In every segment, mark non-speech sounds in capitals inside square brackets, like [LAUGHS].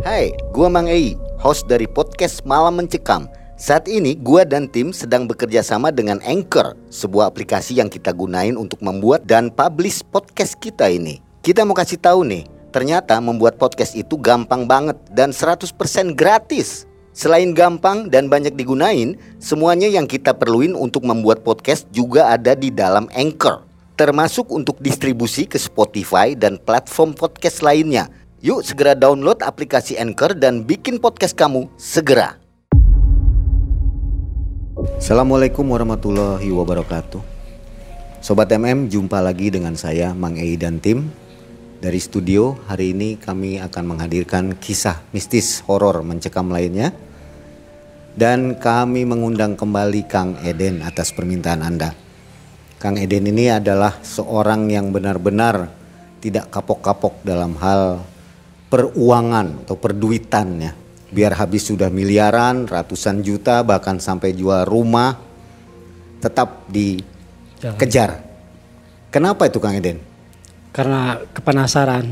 Hai, gua Mang Ei, host dari podcast Malam Mencekam. Saat ini gua dan tim sedang bekerja sama dengan Anchor, sebuah aplikasi yang kita gunain untuk membuat dan publish podcast kita ini. Kita mau kasih tahu nih, ternyata membuat podcast itu gampang banget dan 100% gratis. Selain gampang dan banyak digunain, semuanya yang kita perluin untuk membuat podcast juga ada di dalam Anchor. Termasuk untuk distribusi ke Spotify dan platform podcast lainnya. Yuk segera download aplikasi Anchor dan bikin podcast kamu segera. Assalamualaikum warahmatullahi wabarakatuh. Sobat MM, jumpa lagi dengan saya Mang Ei dan tim. Dari studio hari ini kami akan menghadirkan kisah mistis horor mencekam lainnya. Dan kami mengundang kembali Kang Eden atas permintaan Anda. Kang Eden ini adalah seorang yang benar-benar tidak kapok-kapok dalam hal peruangan atau perduitan ya. Biar habis sudah miliaran, ratusan juta, bahkan sampai jual rumah, tetap dikejar. Kenapa itu Kang Eden? karena kepenasaran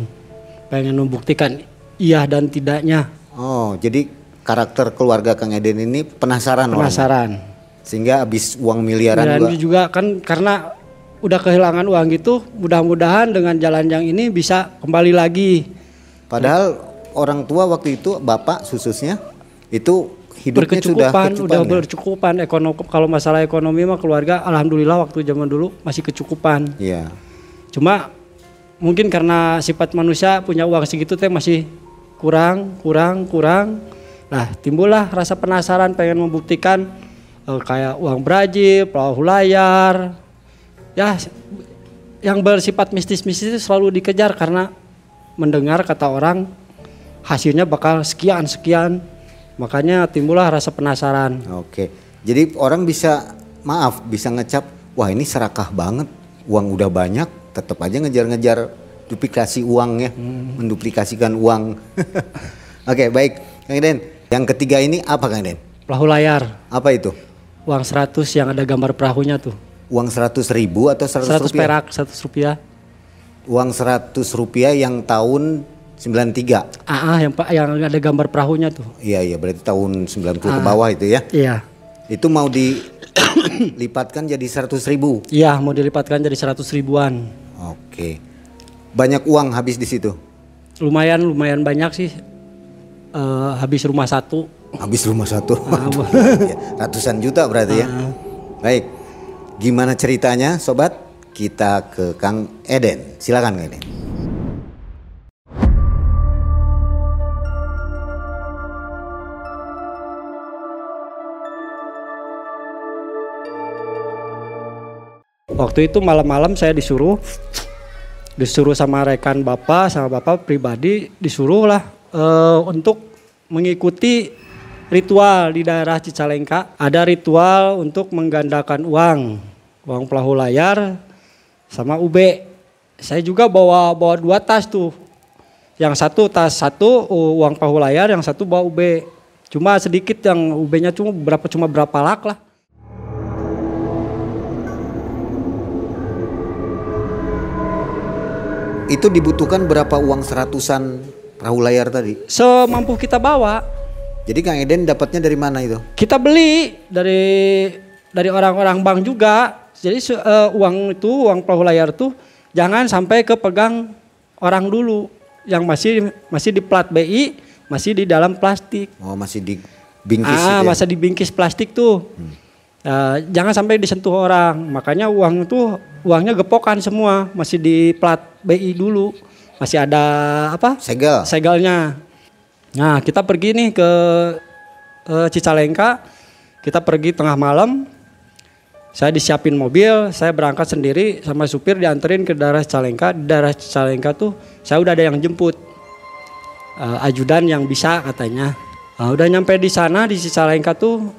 pengen membuktikan iya dan tidaknya Oh, jadi karakter keluarga Kang Eden ini penasaran penasaran Sehingga habis uang miliaran dan juga. juga kan karena udah kehilangan uang gitu mudah-mudahan dengan jalan yang ini bisa kembali lagi Padahal orang tua waktu itu bapak khususnya itu hidupnya sudah berkecukupan kecukupan udah ya? berkecukupan ekonomi kalau masalah ekonomi mah keluarga alhamdulillah waktu zaman dulu masih kecukupan Iya. cuma mungkin karena sifat manusia punya uang segitu teh masih kurang kurang kurang nah timbullah rasa penasaran pengen membuktikan eh, kayak uang Brazil perahu layar ya yang bersifat mistis-mistis itu selalu dikejar karena mendengar kata orang hasilnya bakal sekian sekian makanya timbullah rasa penasaran Oke. Jadi orang bisa maaf bisa ngecap wah ini serakah banget. Uang udah banyak tetap aja ngejar-ngejar duplikasi uang ya. Menduplikasikan uang. [LAUGHS] Oke, baik. Kang Eden, yang ketiga ini apa Kang Eden? perahu layar Apa itu? uang 100 yang ada gambar perahunya tuh Uang 100 ribu atau 100, 100 rupiah? perak 100 rupiah Uang 100 rupiah yang tahun 93. Ah, ah, yang pak yang ada gambar perahunya tuh. Iya, iya berarti tahun 90 ke bawah itu ya. Iya. Itu mau dilipatkan [COUGHS] jadi 100 ribu. Iya, mau dilipatkan jadi 100 ribuan. Oke. Banyak uang habis di situ. Lumayan lumayan banyak sih. Eh, habis rumah satu. Habis rumah satu. Ah, ya, ratusan juta berarti ya. Baik. Gimana ceritanya sobat? Kita ke Kang Eden. Silakan Kang Eden. Waktu itu malam-malam saya disuruh disuruh sama rekan bapak sama bapak pribadi disuruh lah eh, untuk mengikuti ritual di daerah Cicalengka. Ada ritual untuk menggandakan uang, uang perahu layar sama UB. Saya juga bawa bawa dua tas tuh. Yang satu tas satu uang perahu layar, yang satu bawa UB. Cuma sedikit yang UB-nya cuma berapa cuma berapa lak lah. Itu dibutuhkan berapa uang seratusan perahu layar tadi? Semampu kita bawa. Jadi Kang Eden dapatnya dari mana itu? kita beli dari dari orang-orang bank juga. Jadi eh, uang itu uang perahu layar tuh jangan sampai kepegang orang dulu yang masih masih di plat BI, masih di dalam plastik. Oh masih di bingkis ah, gitu ya? masa dibingkis plastik tuh. Eh, jangan sampai disentuh orang. Makanya uang itu uangnya gepokan semua, masih di plat BI dulu. Masih ada apa? Segel. segalnya. Nah, kita pergi nih ke eh, Cicalengka. Kita pergi tengah malam. Saya disiapin mobil, saya berangkat sendiri sama supir dianterin ke daerah Cicalengka. Di daerah Cicalengka tuh saya udah ada yang jemput. Eh, ajudan yang bisa katanya. Nah, udah nyampe di sana di Cicalengka tuh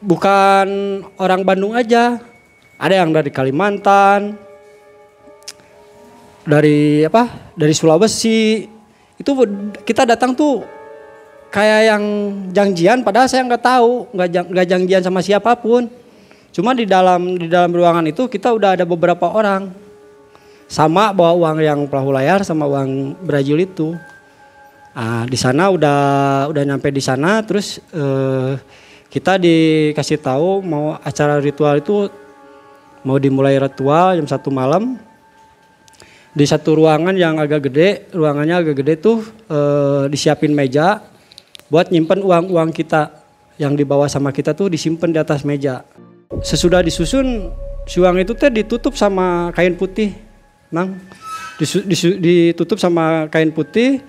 bukan orang Bandung aja. Ada yang dari Kalimantan, dari apa dari Sulawesi itu kita datang tuh kayak yang janjian padahal saya nggak tahu nggak nggak janjian sama siapa pun cuma di dalam di dalam ruangan itu kita udah ada beberapa orang. Sama bawa uang yang perahu layar sama uang Brazil itu. Nah, di sana udah udah nyampe di sana terus eh, kita dikasih tahu mau acara ritual itu mau dimulai ritual jam satu malam. Di satu ruangan yang agak gede, ruangannya agak gede tuh eh, disiapin meja buat nyimpen uang-uang kita. Yang dibawa sama kita tuh disimpan di atas meja. Sesudah disusun, si uang itu teh ditutup sama kain putih, mang. Disu, disu, ditutup sama kain putih,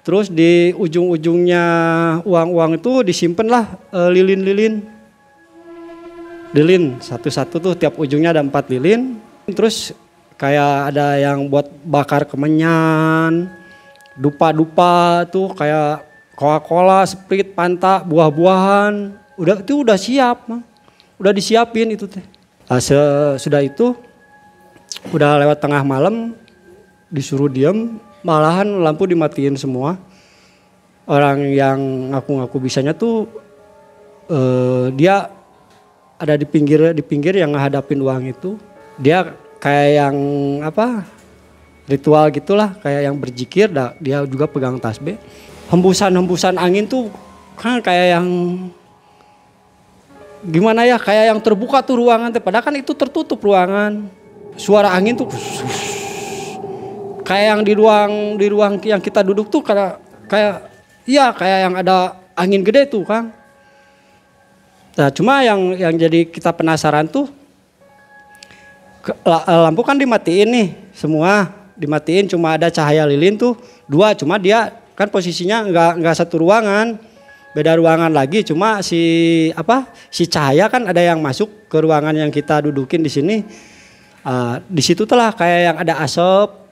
terus di ujung-ujungnya uang-uang itu disimpan lah eh, lilin-lilin. Lilin satu-satu tuh tiap ujungnya ada empat lilin. Terus kayak ada yang buat bakar kemenyan, dupa-dupa tuh kayak Coca-Cola, Sprite, Fanta, buah-buahan, udah itu udah siap, mang. Udah disiapin itu teh. Nah, sudah itu udah lewat tengah malam disuruh diem, malahan lampu dimatiin semua. Orang yang ngaku-ngaku bisanya tuh eh, dia ada di pinggir di pinggir yang ngehadapin uang itu. Dia kayak yang apa ritual gitulah kayak yang berzikir dia juga pegang tasbih hembusan-hembusan angin tuh kan kayak yang gimana ya kayak yang terbuka tuh ruangan teh. Padahal kan itu tertutup ruangan. Suara angin tuh kayak yang di ruang di ruang yang kita duduk tuh kayak kayak iya kayak yang ada angin gede tuh kang. Nah cuma yang yang jadi kita penasaran tuh lampu kan dimatiin nih semua. Dimatiin cuma ada cahaya lilin tuh dua. Cuma dia kan posisinya nggak nggak satu ruangan beda ruangan lagi cuma si apa si cahaya kan ada yang masuk ke ruangan yang kita dudukin di sini. Uh, di situ telah kayak yang ada asap.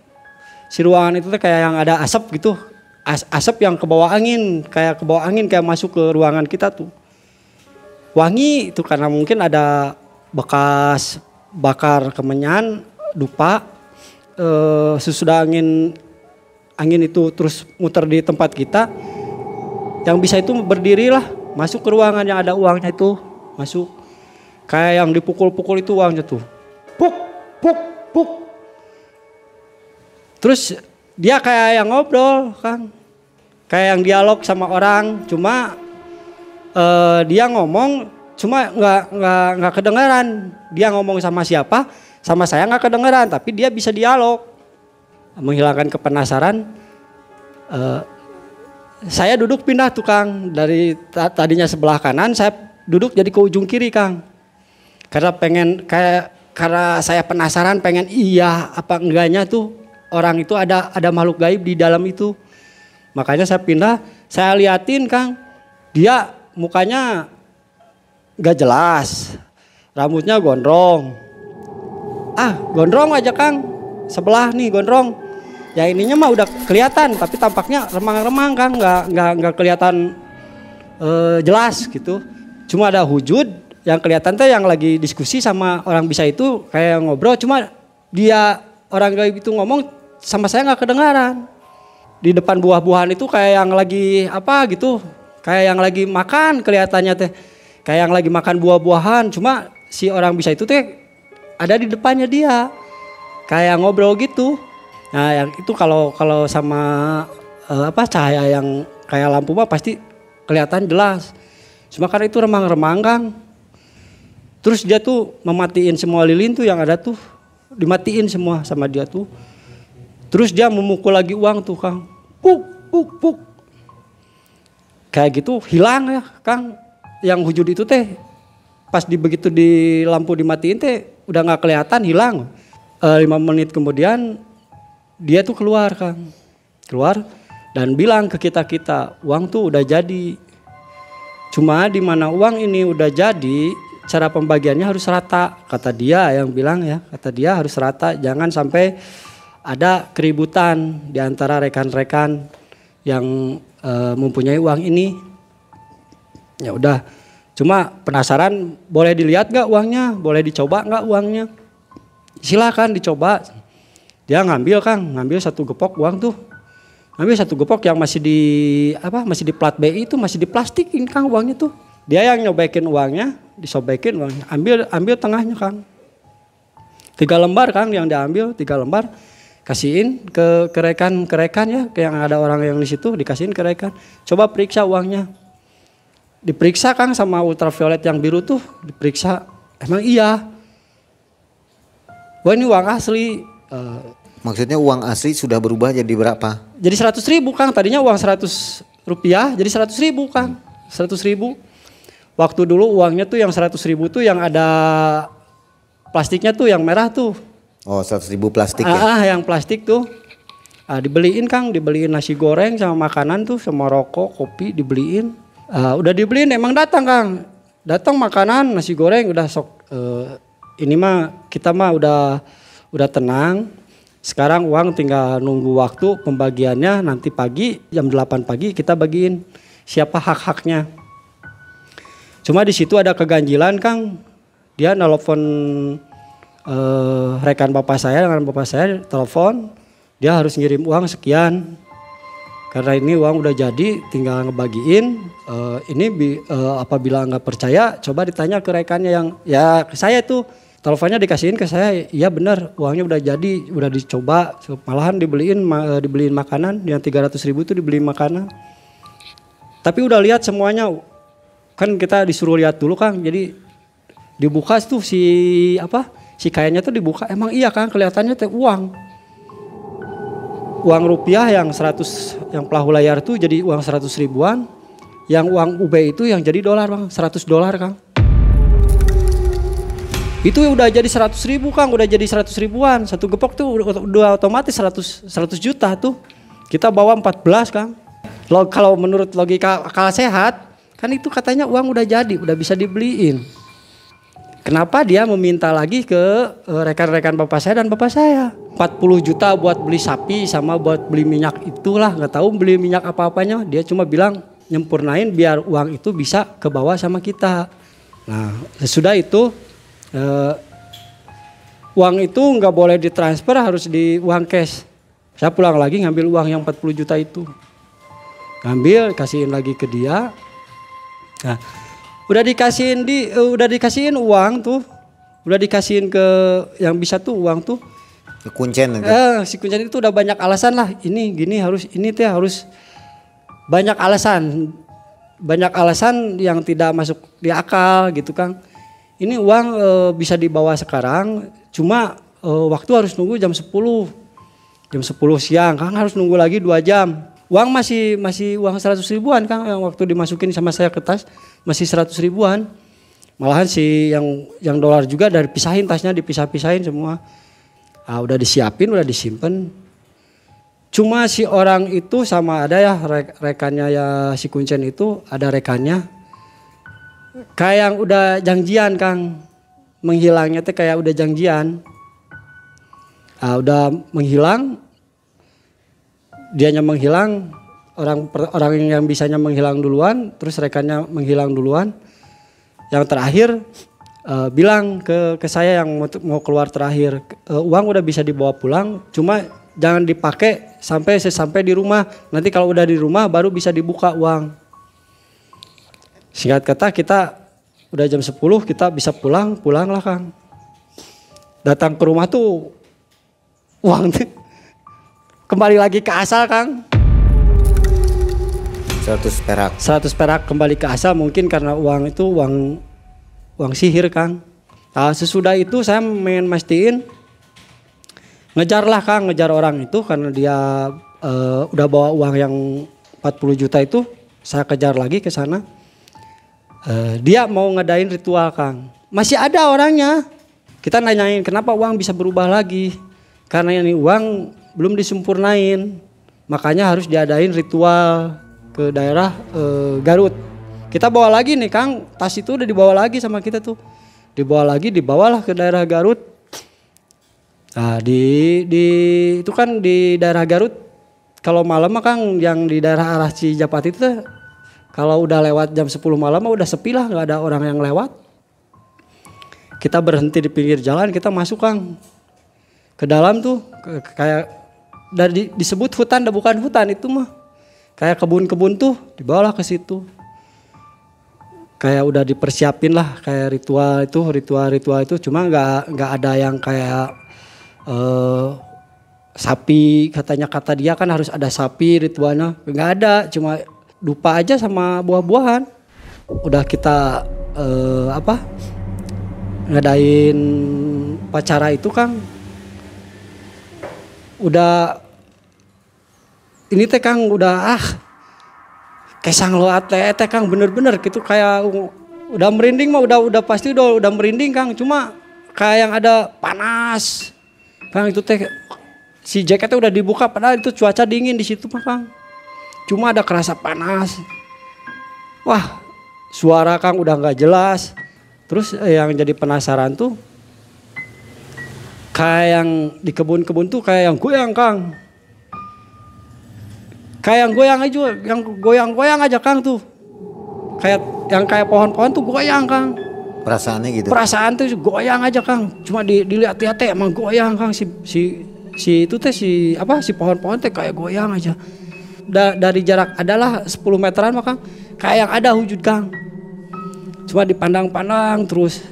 Si ruangan itu tuh kayak yang ada asap gitu. As, asap yang ke bawah angin kayak ke bawah angin kayak masuk ke ruangan kita tuh. Wangi itu karena mungkin ada bekas bakar kemenyan, dupa, eh, sesudah angin angin itu terus muter di tempat kita, yang bisa itu berdirilah masuk ke ruangan yang ada uangnya itu masuk. Kayak yang dipukul-pukul itu uangnya tuh. Puk puk puk. Terus dia kayak yang ngobrol kan kayak yang dialog sama orang cuma uh, dia ngomong cuma nggak nggak nggak kedengaran dia ngomong sama siapa? Sama saya nggak kedengaran tapi dia bisa dialog. Menghilangkan kepenasaran uh, saya duduk pindah tukang dari tadinya sebelah kanan saya duduk jadi ke ujung kiri kang karena pengen kayak karena saya penasaran pengen iya apa enggaknya tuh orang itu ada ada makhluk gaib di dalam itu makanya saya pindah saya liatin kang dia mukanya Gak jelas. Rambutnya gondrong. Ah, gondrong aja Kang. Sebelah nih gondrong. Ya ininya mah udah kelihatan, tapi tampaknya remang-remang Kang, nggak nggak nggak kelihatan uh, jelas gitu. Cuma ada wujud yang kelihatan tuh yang lagi diskusi sama orang bisa itu kayak ngobrol, cuma dia orang gaib itu ngomong sama saya nggak kedengaran. Di depan buah-buahan itu kayak yang lagi apa gitu, kayak yang lagi makan kelihatannya teh kayak yang lagi makan buah-buahan cuma si orang bisa itu teh ada di depannya dia kayak ngobrol gitu nah yang itu kalau kalau sama uh, apa cahaya yang kayak lampu mah pasti kelihatan jelas. Cuma karena itu remang-remang kang. Terus dia tuh mematiin semua lilin tuh yang ada tuh. Dimatiin semua sama dia tuh. Terus dia memukul lagi uang tuh kang. Puk puk puk. Kayak gitu hilang ya kang. Yang wujud itu teh pas di begitu di lampu dimatiin teh udah nggak kelihatan hilang. E, lima menit kemudian dia tuh keluar kang. Keluar dan bilang ke kita kita uang tuh udah jadi. Cuma di mana uang ini udah jadi cara pembagiannya harus rata kata dia yang bilang ya. Kata dia harus rata jangan sampai ada keributan di antara rekan-rekan yang e, mempunyai uang ini. Ya udah cuma penasaran boleh dilihat nggak uangnya? Boleh dicoba nggak uangnya? Silakan dicoba dia ngambil kang. Ngambil satu gepok uang tuh. Ngambil satu gepok yang masih di apa masih di plat BI itu masih di plastik ini kang uangnya tuh. Dia yang nyobekin uangnya disobekin uangnya. Ambil ambil tengahnya kang. Tiga lembar kang yang diambil tiga lembar. Kasihin ke kerekan kerekan ya yang ada orang yang di situ dikasihin kerekan. Coba periksa uangnya. Diperiksa kang sama ultraviolet yang biru tuh diperiksa. Emang iya? Wah ini uang asli uh, maksudnya uang asli sudah berubah jadi berapa jadi seratus ribu kang tadinya uang seratus rupiah jadi seratus ribu kang seratus ribu waktu dulu uangnya tuh yang seratus ribu tuh yang ada plastiknya tuh yang merah tuh Oh, seratus ribu plastik ya? Ah, yang plastik tuh. Ah, dibeliin Kang, dibeliin nasi goreng sama makanan tuh, sama rokok, kopi dibeliin. Ah, udah dibeliin emang datang Kang. Datang makanan, nasi goreng udah sok uh, ini mah kita mah udah udah tenang. Sekarang uang tinggal nunggu waktu pembagiannya nanti pagi jam 8 pagi kita bagiin siapa hak-haknya. Cuma di situ ada keganjilan Kang. Dia nelfon uh, rekan bapak saya dengan bapak saya telepon dia harus ngirim uang sekian karena ini uang udah jadi tinggal ngebagiin uh, ini bi, uh, apabila nggak percaya coba ditanya ke rekannya yang ya saya tuh teleponnya dikasihin ke saya iya benar uangnya udah jadi udah dicoba. Malahan dibeliin uh, dibeliin makanan yang 300 ribu itu dibeliin makanan. Tapi udah lihat semuanya kan kita disuruh lihat dulu kang. Jadi dibuka tuh si apa si kayaknya tuh dibuka. Emang iya kan kelihatannya teh uang. Uang rupiah yang 100 yang pelahu layar tuh jadi uang 100 ribuan. Yang uang UB itu yang jadi dolar bang 100 dolar kang itu udah jadi 100 ribu kang udah jadi 100 ribuan satu gepok tuh udah, otomatis 100 100 juta tuh kita bawa 14 kang kalau menurut logika akal sehat kan itu katanya uang udah jadi udah bisa dibeliin Kenapa dia meminta lagi ke eh, rekan-rekan bapak saya dan bapak saya? 40 juta buat beli sapi sama buat beli minyak itulah nggak tahu beli minyak apa-apanya. Dia cuma bilang nyempurnain biar uang itu bisa ke bawah sama kita. Nah sesudah itu eh, uang itu nggak boleh ditransfer harus di uang cash. Saya pulang lagi ngambil uang yang 40 juta itu. Ngambil kasihin lagi ke dia. Nah, udah dikasihin di uh, udah dikasihin uang tuh udah dikasihin ke yang bisa tuh uang tuh si kuncen itu. Eh, si kuncen itu udah banyak alasan lah ini gini harus ini teh harus banyak alasan banyak alasan yang tidak masuk di akal gitu kan ini uang e, bisa dibawa sekarang cuma e, waktu harus nunggu jam 10 jam 10 siang kan harus nunggu lagi dua jam uang masih masih uang 100 ribuan kan yang waktu dimasukin sama saya ke tas masih 100 ribuan. Malahan si yang yang dolar juga dari pisahin tasnya dipisah-pisahin semua. Ah, udah disiapin, udah disimpan. Cuma si orang itu sama ada ya rekannya ya si Kuncen itu ada rekannya. Kayak yang udah janjian Kang. Menghilangnya tuh kayak udah janjian. Ah, udah menghilang. Dianya menghilang, orang orang yang bisanya menghilang duluan, terus rekannya menghilang duluan. Yang terakhir uh, bilang ke ke saya yang mau, mau keluar terakhir, uh, uang udah bisa dibawa pulang, cuma jangan dipakai sampai sampai di rumah. Nanti kalau udah di rumah baru bisa dibuka uang. Singkat kata kita udah jam 10 kita bisa pulang, pulanglah Kang. Datang ke rumah tuh uang kembali lagi ke asal Kang. 100 perak. 100 perak kembali ke asal mungkin karena uang itu uang uang sihir Kang. Nah, sesudah itu saya main mastiin ngejarlah Kang, ngejar orang itu karena dia uh, udah bawa uang yang 40 juta itu, saya kejar lagi ke sana. Uh, dia mau ngadain ritual Kang. Masih ada orangnya. Kita nanyain kenapa uang bisa berubah lagi. Karena ini uang belum disempurnain. Makanya harus diadain ritual ke daerah e, Garut. Kita bawa lagi nih Kang, tas itu udah dibawa lagi sama kita tuh. Dibawa lagi, dibawalah ke daerah Garut. Nah, di di itu kan di daerah Garut kalau malam Kang yang di daerah arah Cijapat itu kalau udah lewat jam 10 malam mah udah sepi lah, nggak ada orang yang lewat. Kita berhenti di pinggir jalan, kita masuk Kang. Ke dalam tuh kayak dari disebut hutan, bukan hutan itu mah kayak kebun-kebun tuh dibawalah ke situ kayak udah dipersiapin lah kayak ritual itu ritual-ritual itu cuma nggak nggak ada yang kayak uh, sapi katanya kata dia kan harus ada sapi ritualnya nggak ada cuma dupa aja sama buah-buahan. Udah kita eh, apa ngadain pacara itu kan udah ini teh kang udah ah kesang lo ate teh kang bener-bener gitu kayak udah merinding mah udah udah pasti udah udah merinding kang. Cuma kayak yang ada panas. Kang itu teh si jaketnya udah dibuka padahal itu cuaca dingin di situ mah kang cuma ada kerasa panas. Wah suara kang udah nggak jelas. Terus eh, yang jadi penasaran tuh kayak yang di kebun-kebun tuh kayak yang goyang kang. Kayak yang goyang aja yang goyang-goyang aja kang tuh. Kayak yang kayak pohon-pohon tuh goyang kang. Perasaannya gitu. perasaan tuh goyang aja kang. Cuma di, dilihat-lihat emang goyang kang. Si si si itu teh si apa si pohon-pohon teh kayak goyang aja da, dari jarak adalah 10 meteran mah kang kayak yang ada wujud kang cuma dipandang-pandang terus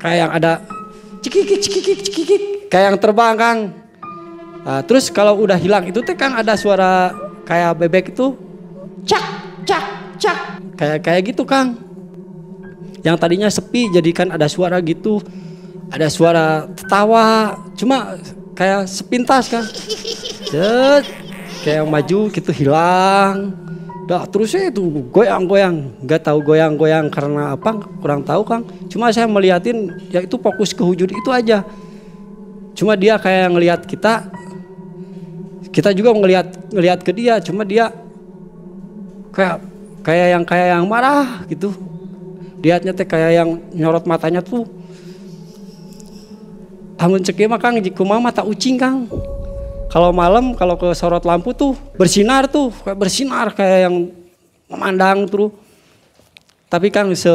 kayak yang ada cikikik cikikik cikikik kayak yang terbang kang Nah, terus kalau udah hilang itu teh kang ada suara kayak bebek itu cak cak cak. Kayak kayak gitu kang yang tadinya sepi jadi kan ada suara gitu. Ada suara tertawa cuma kayak sepintas kan kayak yang maju gitu hilang. Dah terusnya itu goyang-goyang. Nggak tahu goyang-goyang karena apa kurang tahu kang. Cuma saya melihatin ya itu fokus ke wujud itu aja. Cuma dia kayak ngelihat kita kita juga ngelihat ngelihat ke dia. Cuma dia kayak kayak yang kayak yang marah gitu. Lihatnya teh kayak yang nyorot matanya tuh. Amun cek mah Kang jiku mah mata ucing Kang. Kalau malam kalau ke sorot lampu tuh bersinar tuh kayak bersinar kayak yang memandang terus. Tapi Kang se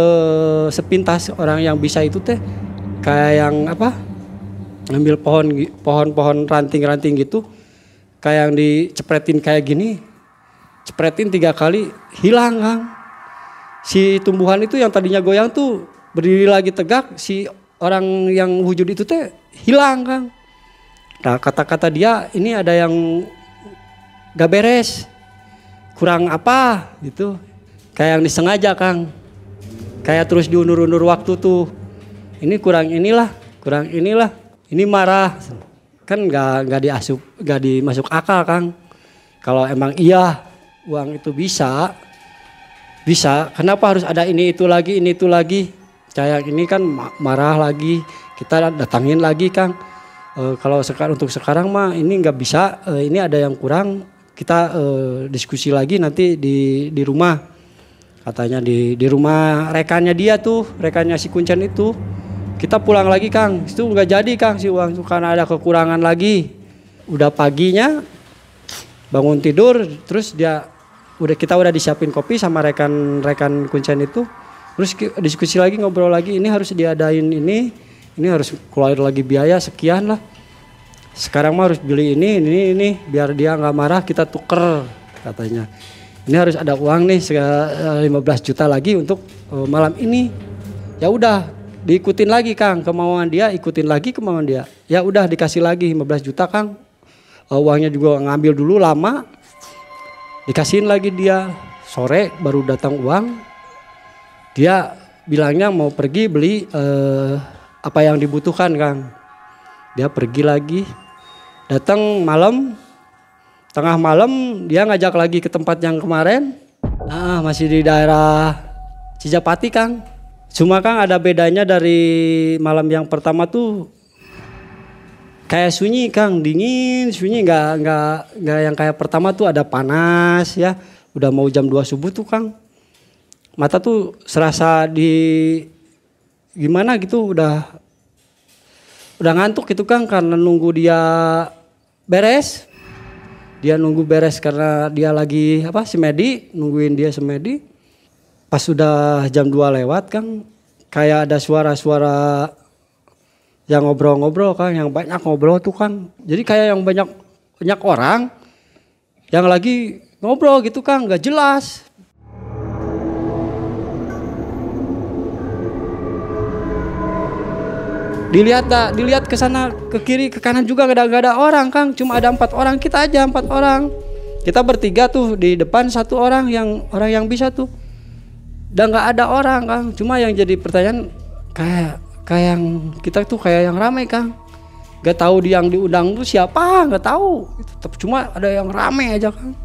sepintas orang yang bisa itu teh kayak yang apa? Ngambil pohon pohon-pohon ranting-ranting gitu kayak yang dicepretin kayak gini. Cepretin tiga kali hilang Kang si tumbuhan itu yang tadinya goyang tuh berdiri lagi tegak si orang yang wujud itu teh hilang kang nah kata-kata dia ini ada yang gak beres. Kurang apa? Gitu. Kayak yang disengaja kang. Kayak terus diundur-undur waktu tuh. Ini kurang inilah kurang inilah. Ini marah. Kan nggak nggak diasup nggak dimasuk akal kang. Kalau emang iya uang itu bisa. Bisa. Kenapa harus ada ini itu lagi ini itu lagi? Kayak ini kan marah lagi. Kita datangin lagi kang e, kalau sekarang untuk sekarang mah ini nggak bisa. E, ini ada yang kurang. Kita e, diskusi lagi nanti di di rumah. Katanya di di rumah rekannya dia tuh rekannya si kuncen itu. Kita pulang lagi kang. Itu nggak jadi kang si uang itu karena ada kekurangan lagi. Udah paginya bangun tidur terus dia udah kita udah disiapin kopi sama rekan-rekan kuncen itu. Terus diskusi lagi ngobrol lagi. Ini harus diadain ini ini harus keluar lagi biaya sekian lah. Sekarang mah harus beli ini ini ini biar dia nggak marah kita tuker katanya. Ini harus ada uang nih 15 juta lagi untuk uh, malam ini. Ya udah diikutin lagi kang. Kemauan dia ikutin lagi kemauan dia. Ya udah dikasih lagi 15 juta kang. Uh, uangnya juga ngambil dulu lama. Dikasihin lagi dia. Sore baru datang uang. Dia bilangnya mau pergi beli eh, apa yang dibutuhkan kang. Dia pergi lagi. Datang malam tengah malam dia ngajak lagi ke tempat yang kemarin. Ah masih di daerah Cijapati kang. Cuma kang ada bedanya dari malam yang pertama tuh kayak sunyi Kang. Dingin sunyi. Nggak nggak nggak yang kayak pertama tuh ada panas ya. Udah mau jam 2 subuh tuh Kang. Mata tuh serasa di gimana gitu udah udah ngantuk gitu Kang karena nunggu dia beres dia nunggu beres karena dia lagi apa semedi nungguin dia semedi pas sudah jam 2 lewat Kang kayak ada suara-suara yang ngobrol-ngobrol kan, yang banyak ngobrol tuh kan. Jadi kayak yang banyak banyak orang yang lagi ngobrol gitu kan, nggak jelas. Dilihat dah dilihat ke sana ke kiri ke kanan juga gak ada, gak ada orang kang. Cuma ada empat orang. Kita aja empat orang. Kita bertiga tuh di depan satu orang yang orang yang bisa tuh. Dan nggak ada orang kang. Cuma yang jadi pertanyaan kayak kayak yang kita tuh kayak yang ramai kang. Gak tahu di yang diundang tuh siapa nggak tahu. Tapi cuma ada yang ramai aja kang.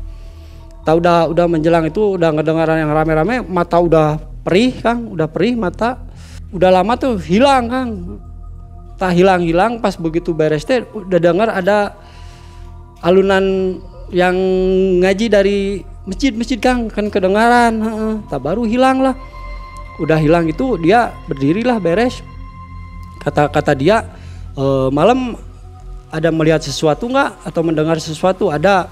Tahu udah udah menjelang itu udah ngedengaran yang rame-rame mata udah perih kang. Udah perih mata udah lama tuh hilang kang tak hilang-hilang pas begitu beres teh udah dengar ada alunan yang ngaji dari masjid-masjid kang kan kedengaran heeh. tak baru hilang lah. Udah hilang itu dia berdirilah beres. Kata kata dia e, malam ada melihat sesuatu nggak? Atau mendengar sesuatu? Ada.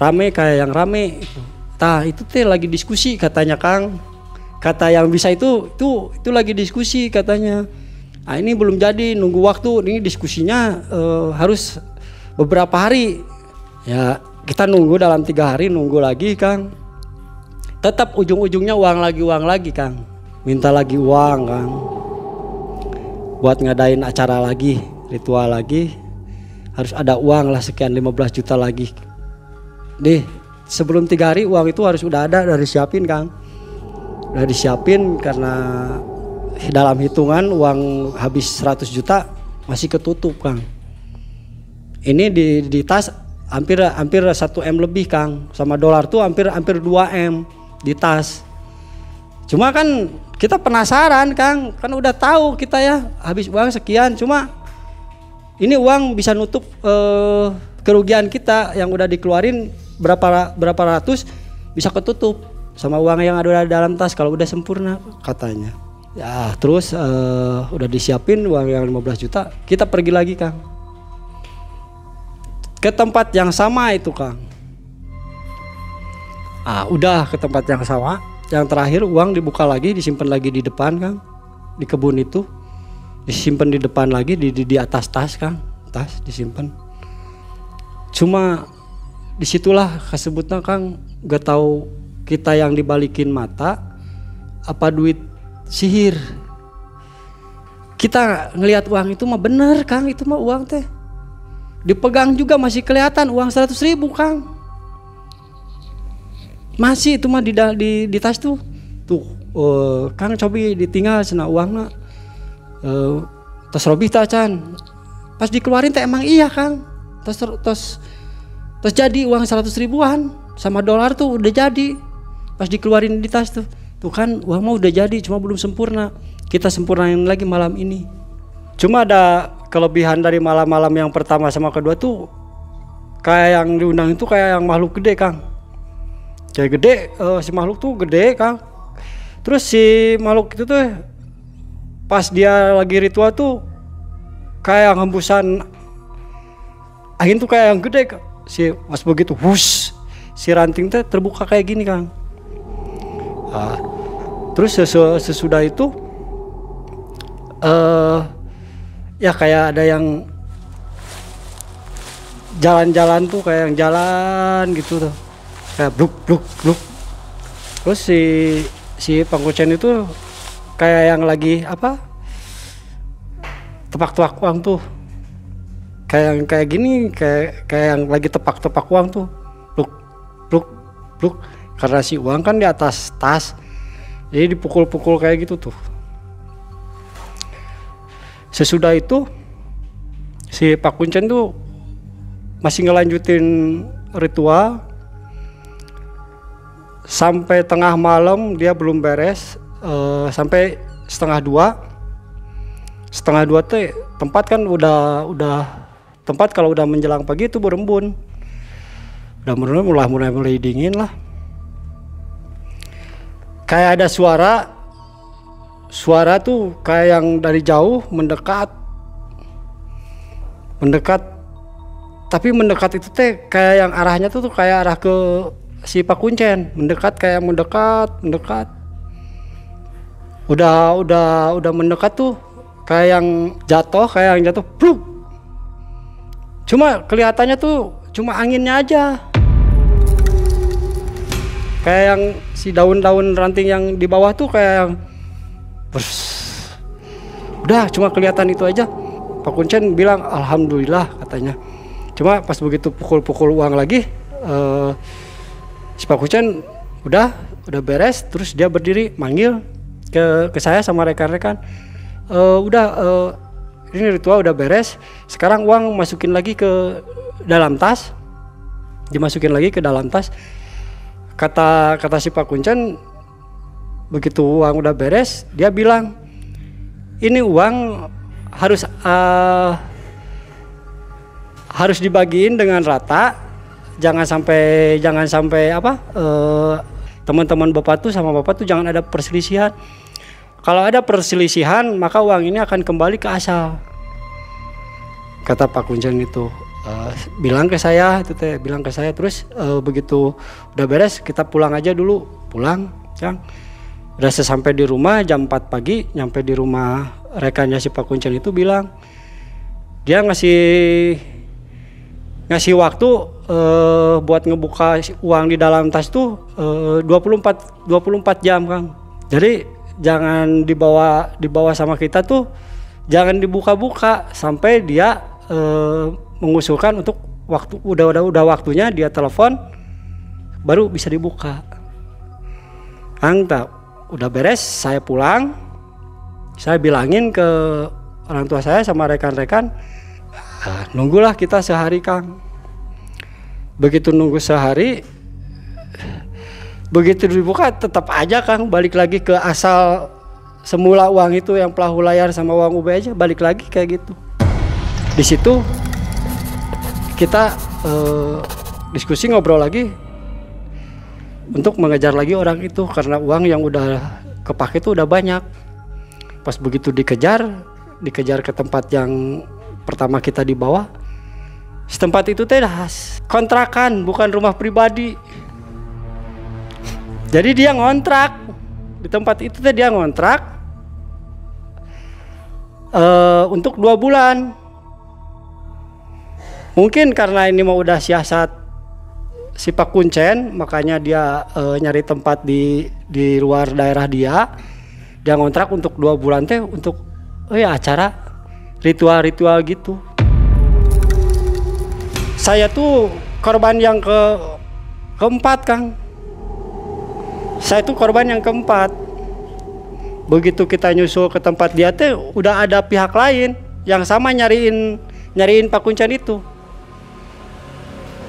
Rame kayak yang rame. Tah itu teh lagi diskusi katanya kang. Kata yang bisa itu itu itu lagi diskusi katanya Nah, ini belum jadi nunggu waktu. Ini diskusinya eh, harus beberapa hari. Ya kita nunggu dalam tiga hari nunggu lagi kang. Tetap ujung-ujungnya uang lagi uang lagi kang. Minta lagi uang kang. Buat ngadain acara lagi ritual lagi. Harus ada uang lah sekian 15 juta lagi. Deh sebelum tiga hari uang itu harus udah ada dari siapin kang. Udah disiapin karena dalam hitungan uang habis 100 juta masih ketutup Kang. Ini di, di tas hampir hampir 1 M lebih Kang. Sama dolar tuh hampir hampir 2 M di tas. Cuma kan kita penasaran Kang, kan udah tahu kita ya habis uang sekian cuma ini uang bisa nutup eh, kerugian kita yang udah dikeluarin berapa berapa ratus bisa ketutup sama uang yang ada dalam tas kalau udah sempurna katanya. Ya terus uh, udah disiapin uang yang 15 juta, kita pergi lagi Kang. Ke tempat yang sama itu Kang. Ah udah ke tempat yang sama. Yang terakhir uang dibuka lagi, disimpan lagi di depan Kang. Di kebun itu. Disimpan di depan lagi di, di, di atas tas Kang. Tas disimpan. Cuma di situlah kesebutnya Kang gak tahu kita yang dibalikin mata apa duit sihir. Kita ngelihat uang itu mah bener kang. Itu mah uang teh. Dipegang juga masih kelihatan uang seratus ribu kang. Masih itu mah di, di, di tas tuh. Tuh uh, kang cobi ditinggal cina uang nak uh, tas robih tacan pas dikeluarin teh emang iya kang. Tos tos tos jadi uang seratus ribuan sama dolar tuh udah jadi. Pas dikeluarin di tas tuh Tuh kan uang mau udah jadi cuma belum sempurna. Kita sempurnain lagi malam ini. Cuma ada kelebihan dari malam-malam yang pertama sama kedua tuh kayak yang diundang itu kayak yang makhluk gede Kang. Kayak gede uh, si makhluk tuh gede Kang. Terus si makhluk itu tuh pas dia lagi ritual tuh kayak yang hembusan angin tuh kayak yang gede si pas begitu hus si ranting tuh terbuka kayak gini Kang Nah, terus sesu, sesudah itu uh, ya kayak ada yang jalan-jalan tuh kayak yang jalan gitu tuh. Kayak bluk bluk bluk. Terus si si pangkucen itu kayak yang lagi apa? Tepak-tepak uang tuh. Kayak yang kayak gini kayak kayak yang lagi tepak-tepak uang tuh. Bluk bluk bluk karena si uang kan di atas tas jadi dipukul-pukul kayak gitu tuh. Sesudah itu si Pak Kuncen tuh masih ngelanjutin ritual. Sampai tengah malam dia belum beres uh, sampai setengah dua. Setengah dua tuh tempat kan udah udah tempat kalau udah menjelang pagi itu berembun. Udah mulai mulai, mulai dingin lah kayak ada suara suara tuh kayak yang dari jauh mendekat mendekat. Tapi mendekat itu teh kayak yang arahnya tuh tuh kayak arah ke si Pak Kuncen mendekat kayak mendekat mendekat. Udah udah udah mendekat tuh kayak yang jatuh kayak yang jatuh pluk cuma kelihatannya tuh cuma anginnya aja kayak yang si daun-daun ranting yang di bawah tuh kayak yang bers, udah cuma kelihatan itu aja. Pak Kuncen bilang alhamdulillah katanya. Cuma pas begitu pukul-pukul uang lagi eh, si Pak Kuncen udah udah beres terus dia berdiri manggil ke ke saya sama rekan-rekan. "Eh, udah eh, ini ritual udah beres sekarang uang masukin lagi ke dalam tas dimasukin lagi ke dalam tas kata kata si Pak Kuncen begitu uang udah beres dia bilang ini uang harus eh, harus dibagiin dengan rata. Jangan sampai jangan sampai apa eh, teman-teman bapak tuh sama bapak tuh jangan ada perselisihan. Kalau ada perselisihan maka uang ini akan kembali ke asal. Kata Pak Kuncen itu Eh, bilang ke saya itu teh bilang ke saya. Terus eh, begitu udah beres kita pulang aja dulu. Pulang Cang. Udah sesampai di rumah jam 4 pagi nyampe di rumah rekannya si Pak Kuncen itu bilang dia ngasih ngasih waktu eh, buat ngebuka uang di dalam tas tuh eh, 24 24 jam Kang. Jadi jangan dibawa dibawa sama kita tuh jangan dibuka-buka. Sampai dia eh, mengusulkan untuk waktu udah udah udah waktunya dia telepon baru bisa dibuka. Kang tak udah beres saya pulang. Saya bilangin ke orang tua saya sama rekan-rekan "Ah, nunggulah kita sehari Kang. Begitu nunggu sehari begitu dibuka tetap aja Kang balik lagi ke asal semula uang itu yang pelahu layar sama uang UB aja balik lagi kayak gitu. Di situ kita eh, diskusi ngobrol lagi untuk mengejar lagi orang itu karena uang yang udah kepake itu udah banyak. Pas begitu dikejar dikejar ke tempat yang pertama kita dibawa setempat itu teh kontrakan bukan rumah pribadi. Jadi dia ngontrak. Di tempat itu teh dia ngontrak eh, untuk dua bulan mungkin karena ini mau udah siasat si Pak Kuncen makanya dia eh, nyari tempat di di luar daerah dia. Dia ngontrak untuk dua bulan teh untuk oh ya acara ritual-ritual gitu. Saya tuh korban yang ke keempat kang. Saya tuh korban yang keempat. Begitu kita nyusul ke tempat dia teh udah ada pihak lain yang sama nyariin nyariin Pak Kuncen itu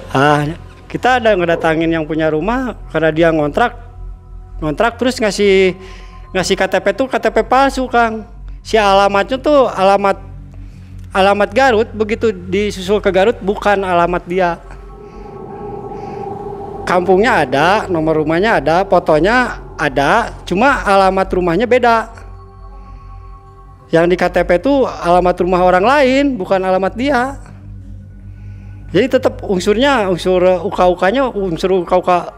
ah kita ada ngedatangin yang punya rumah karena dia ngontrak ngontrak terus ngasih ngasih KTP tuh KTP palsu Kang. Si alamatnya tuh alamat alamat Garut begitu disusul ke Garut bukan alamat dia. Kampungnya ada nomor rumahnya ada fotonya ada cuma alamat rumahnya beda. Yang di KTP itu alamat rumah orang lain bukan alamat dia jadi tetap unsurnya unsur uka-ukanya unsur uka-uka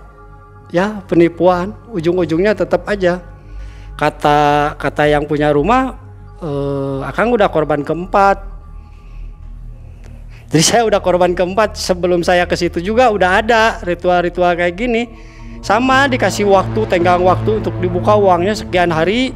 ya penipuan. Ujung-ujungnya tetap aja. Kata kata yang punya rumah eh, akang udah korban keempat. [LAUGHS] Jadi saya udah korban keempat sebelum saya ke situ juga udah ada ritual-ritual kayak gini. Sama dikasih waktu tenggang waktu untuk dibuka uangnya sekian hari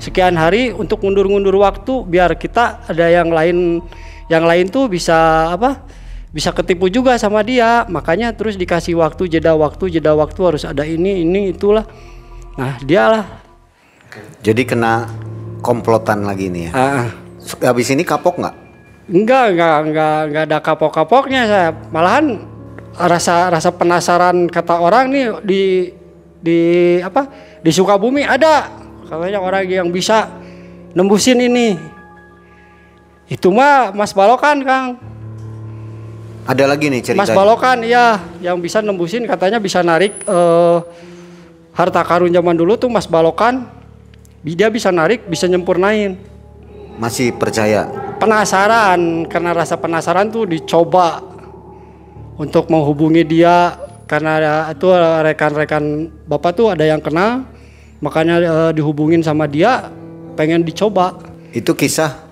sekian hari untuk ngundur-ngundur waktu biar kita ada yang lain yang lain tuh bisa apa bisa ketipu juga sama dia. Makanya terus dikasih waktu jeda waktu jeda waktu harus ada ini ini itulah. Nah dialah. Jadi kena komplotan lagi nih ya. ah, Habis ini kapok nggak? enggak enggak enggak enggak ada kapok-kapoknya. Saya malahan rasa rasa penasaran kata orang nih di di apa? Di Sukabumi ada. Katanya orang yang bisa nembusin ini. Itu mah Mas Balokan Kang Ada lagi nih Mas ceritanya. Balokan iya. Yang bisa nembusin katanya bisa narik eh, harta karun zaman dulu tuh Mas Balokan. Dia bisa narik bisa nyempurnain. Masih percaya. penasaran karena rasa penasaran tuh dicoba untuk menghubungi dia. Karena ada- itu rekan-rekan bapak tuh ada yang kenal. Makanya eh, dihubungin sama dia pengen dicoba. Itu kisah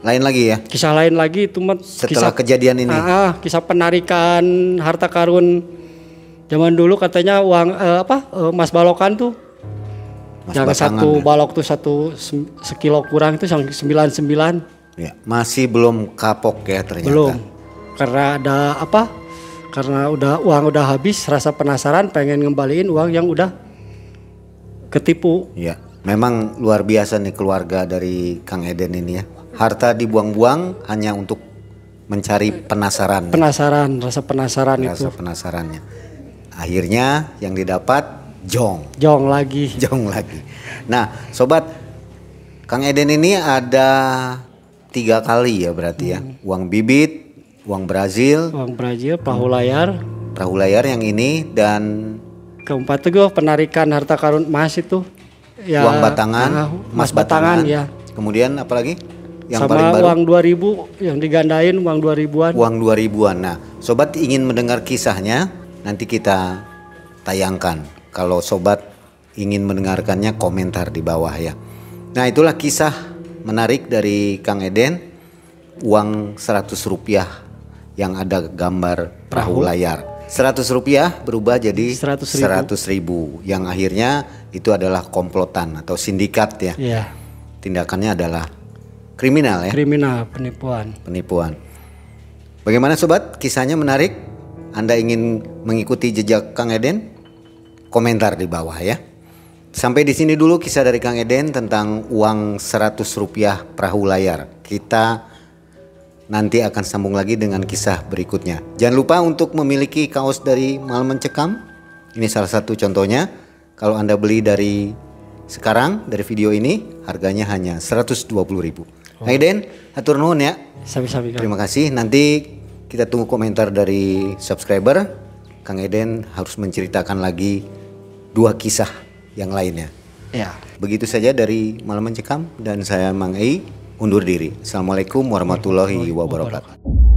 lain lagi ya. kisah lain lagi itu mah Setelah kisah kejadian ini. Ah, ah, kisah penarikan harta karun zaman dulu katanya uang eh, apa eh, Mas Balokan tuh Mas yang batangan satu ya. balok tuh satu sem- sekilo kurang itu yang 99 Ya, masih belum kapok ya ternyata. belum. Karena ada apa? Karena udah uang udah habis, rasa penasaran pengen ngembaliin uang yang udah ketipu. Ya, memang luar biasa nih keluarga dari Kang Eden ini ya. Harta dibuang-buang hanya untuk mencari penasaran, Penasaran, rasa penasaran itu. rasa penasarannya. Akhirnya yang didapat jong, Jong lagi. [LAUGHS] jong lagi. Nah, sobat, Kang Eden ini ada tiga kali ya berarti ya, uang bibit, uang Brazil, Uang Brazil, perahu layar. perahu layar yang ini dan Keempat gue penarikan harta karun emas itu. Ya, uang batangan, ah, emas emas batangan, ya. Kemudian apa Yang paling Sama baru uang 2000 yang digandain uang 2000-an. uang 2000-an. Nah, sobat ingin mendengar kisahnya, nanti kita tayangkan. Kalau sobat ingin mendengarkannya komentar di bawah ya. Nah, itulah kisah menarik dari Kang Eden uang 100 rupiah yang ada gambar perahu layar. 100 rupiah berubah jadi 100 ribu. 100 ribu yang akhirnya itu adalah komplotan atau sindikat ya. Ya, Tindakannya adalah kriminal ya kriminal penipuan. penipuan. Bagaimana sobat? Kisahnya menarik? Anda ingin mengikuti jejak Kang Eden? Komentar di bawah ya. Sampai di sini dulu kisah dari Kang Eden tentang uang 100 rupiah perahu layar. Kita nanti akan sambung lagi dengan kisah berikutnya. Jangan lupa untuk memiliki kaos dari Malam Mencekam. Ini salah satu contohnya. Kalau Anda beli dari sekarang dari video ini harganya hanya 120.000. Kang Eden, atur nuhun ya. Terima kasih. Nanti kita tunggu komentar dari subscriber. Kang Eden harus menceritakan lagi dua kisah yang lainnya. Ya. Begitu saja dari Malam Mencekam dan saya Mang Ei undur diri. Assalamualaikum warahmatullahi wabarakatuh.